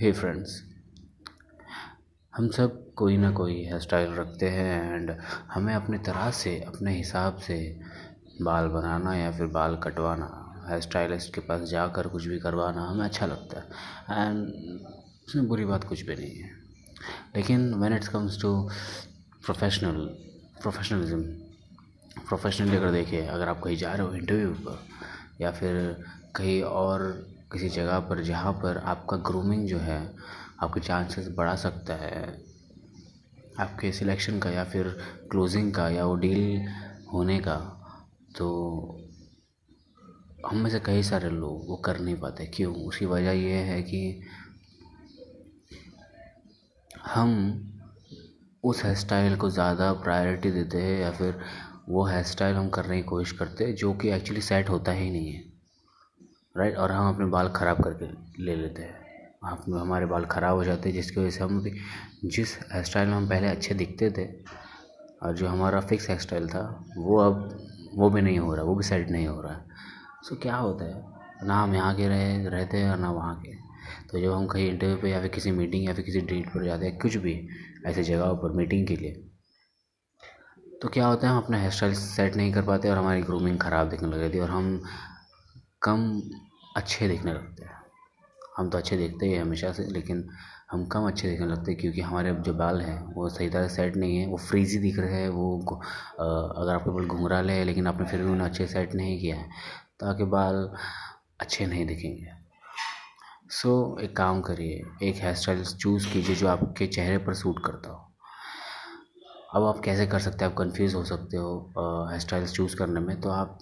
हे friends हम सब कोई ना कोई हेयर स्टाइल रखते हैं एंड हमें अपनी तरह से, अपने हिसाब से बाल बनाना या फिर बाल कटवाना हेयर स्टाइलिस्ट के पास जाकर कुछ भी करवाना हमें अच्छा लगता है एंड उसमें बुरी बात कुछ भी नहीं है। लेकिन when it's comes to professional professionalism professionally अगर देखिए, अगर आप कहीं जा रहे हो इंटरव्यू पर या फिर कहीं और किसी जगह पर जहाँ पर आपका ग्रूमिंग जो है, आपके चांसेस बढ़ा सकता है। आपके सिलेक्शन का या फिर क्लोजिंग का या वो डील होने का तो हम में से कई सारे लोग वो कर नहीं पाते। क्यों? उसकी वजह ये है कि हम उस हेयर स्टाइल को ज़्यादा प्रायोरिटी देते हैं या फिर वो हेयर स्टाइल हम करने की कोशिश करते हैं, जो कि एक्चुअली सेट होता ही नहीं है। राइट और हम अपने बाल ख़राब करके ले लेते हैं। आप, हमारे बाल ख़राब हो जाते हैं, जिसकी वजह से हम भी, जिस हेयर स्टाइल में हम पहले अच्छे दिखते थे, और जो हमारा फिक्स हेयर स्टाइल था, वो अब, वो भी नहीं हो रहा, वो भी सेट नहीं हो रहा है। सो क्या होता है? ना हम यहाँ के रहे, रहते हैं और ना वहाँ के। तो जब हम कहीं इंटरव्यू पे या फिर किसी मीटिंग या फिर किसी डेट पर जाते हैं, कुछ भी ऐसी जगहों पर मीटिंग के लिए तो क्या होता है, हम अपना हेयर स्टाइल सेट नहीं कर पाते और हमारी ग्रूमिंग ख़राब दिखने लग जाती है, और हम कम अच्छे दिखने लगते हैं। हम तो अच्छे दिखते ही हमेशा से, लेकिन हम कम अच्छे दिखने लगते हैं क्योंकि हमारे जो बाल हैं, वो सही तरह सेट नहीं है, वो फ्रीज़ी दिख रहे हैं, वो अगर आपके बाल घुंघराले हैं, लेकिन आपने फिर भी उन्हें अच्छे सेट नहीं किया है तो आपके बाल अच्छे नहीं दिखेंगे। सो एक काम करिए, एक हेयर स्टाइल चूज़ कीजिए जो आपके चेहरे पर सूट करता हो। अब आप कैसे कर सकते हैं? आप कंफ्यूज हो सकते हो हेयर स्टाइल्स चूज़ करने में तो आप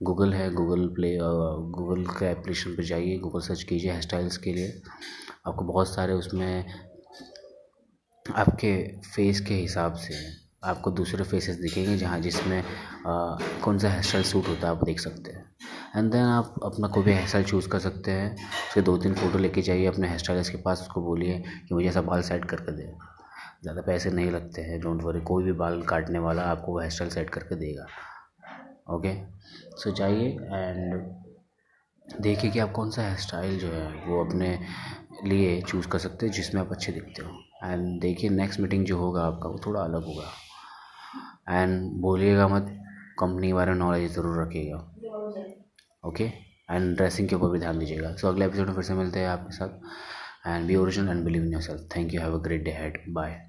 गूगल है, गूगल प्ले गूगल के एप्लीकेशन पर जाइए, गूगल सर्च कीजिए हेयर स्टाइल्स के लिए। आपको बहुत सारे उसमें आपके फेस के हिसाब से आपको दूसरे फेसेस दिखेंगे जहाँ जिसमें कौन सा हेयर स्टाइल सूट होता है आप देख सकते हैं। एंड देन आप अपना कोई भी हेयर स्टाइल चूज़ कर सकते हैं। उसके दो तीन फ़ोटो लेके जाइए अपने हेयर स्टाइलिस्ट के पास, उसको बोलिए कि मुझे ऐसा बाल सेट करके दे। ज़्यादा पैसे नहीं लगते हैं डोंट वरी कोई भी बाल काटने वाला आपको हेयर स्टाइल सेट करके देगा। ओके सो जाइए एंड देखिए कि आप कौन सा हेयर स्टाइल जो है वो अपने लिए चूज़ कर सकते हो जिसमें आप अच्छे दिखते हो। एंड देखिए नेक्स्ट मीटिंग जो होगा आपका वो थोड़ा अलग होगा। एंड बोलिएगा मत कंपनी बारे में नॉलेज ज़रूर रखिएगा। ओके एंड ड्रेसिंग के ऊपर भी ध्यान दीजिएगा। सो so, अगले एपिसोड में फिर से मिलते हैं आपके साथ। And be original and believe in yourself thank you have a great day head bye